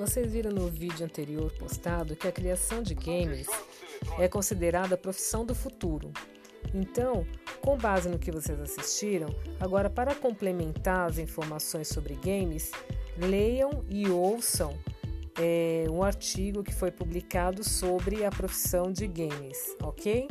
Vocês viram no vídeo anterior postado que a criação de games é considerada a profissão do futuro. Então, com base no que vocês assistiram, agora para complementar as informações sobre games, leiam e ouçam é, um artigo que foi publicado sobre a profissão de games, ok?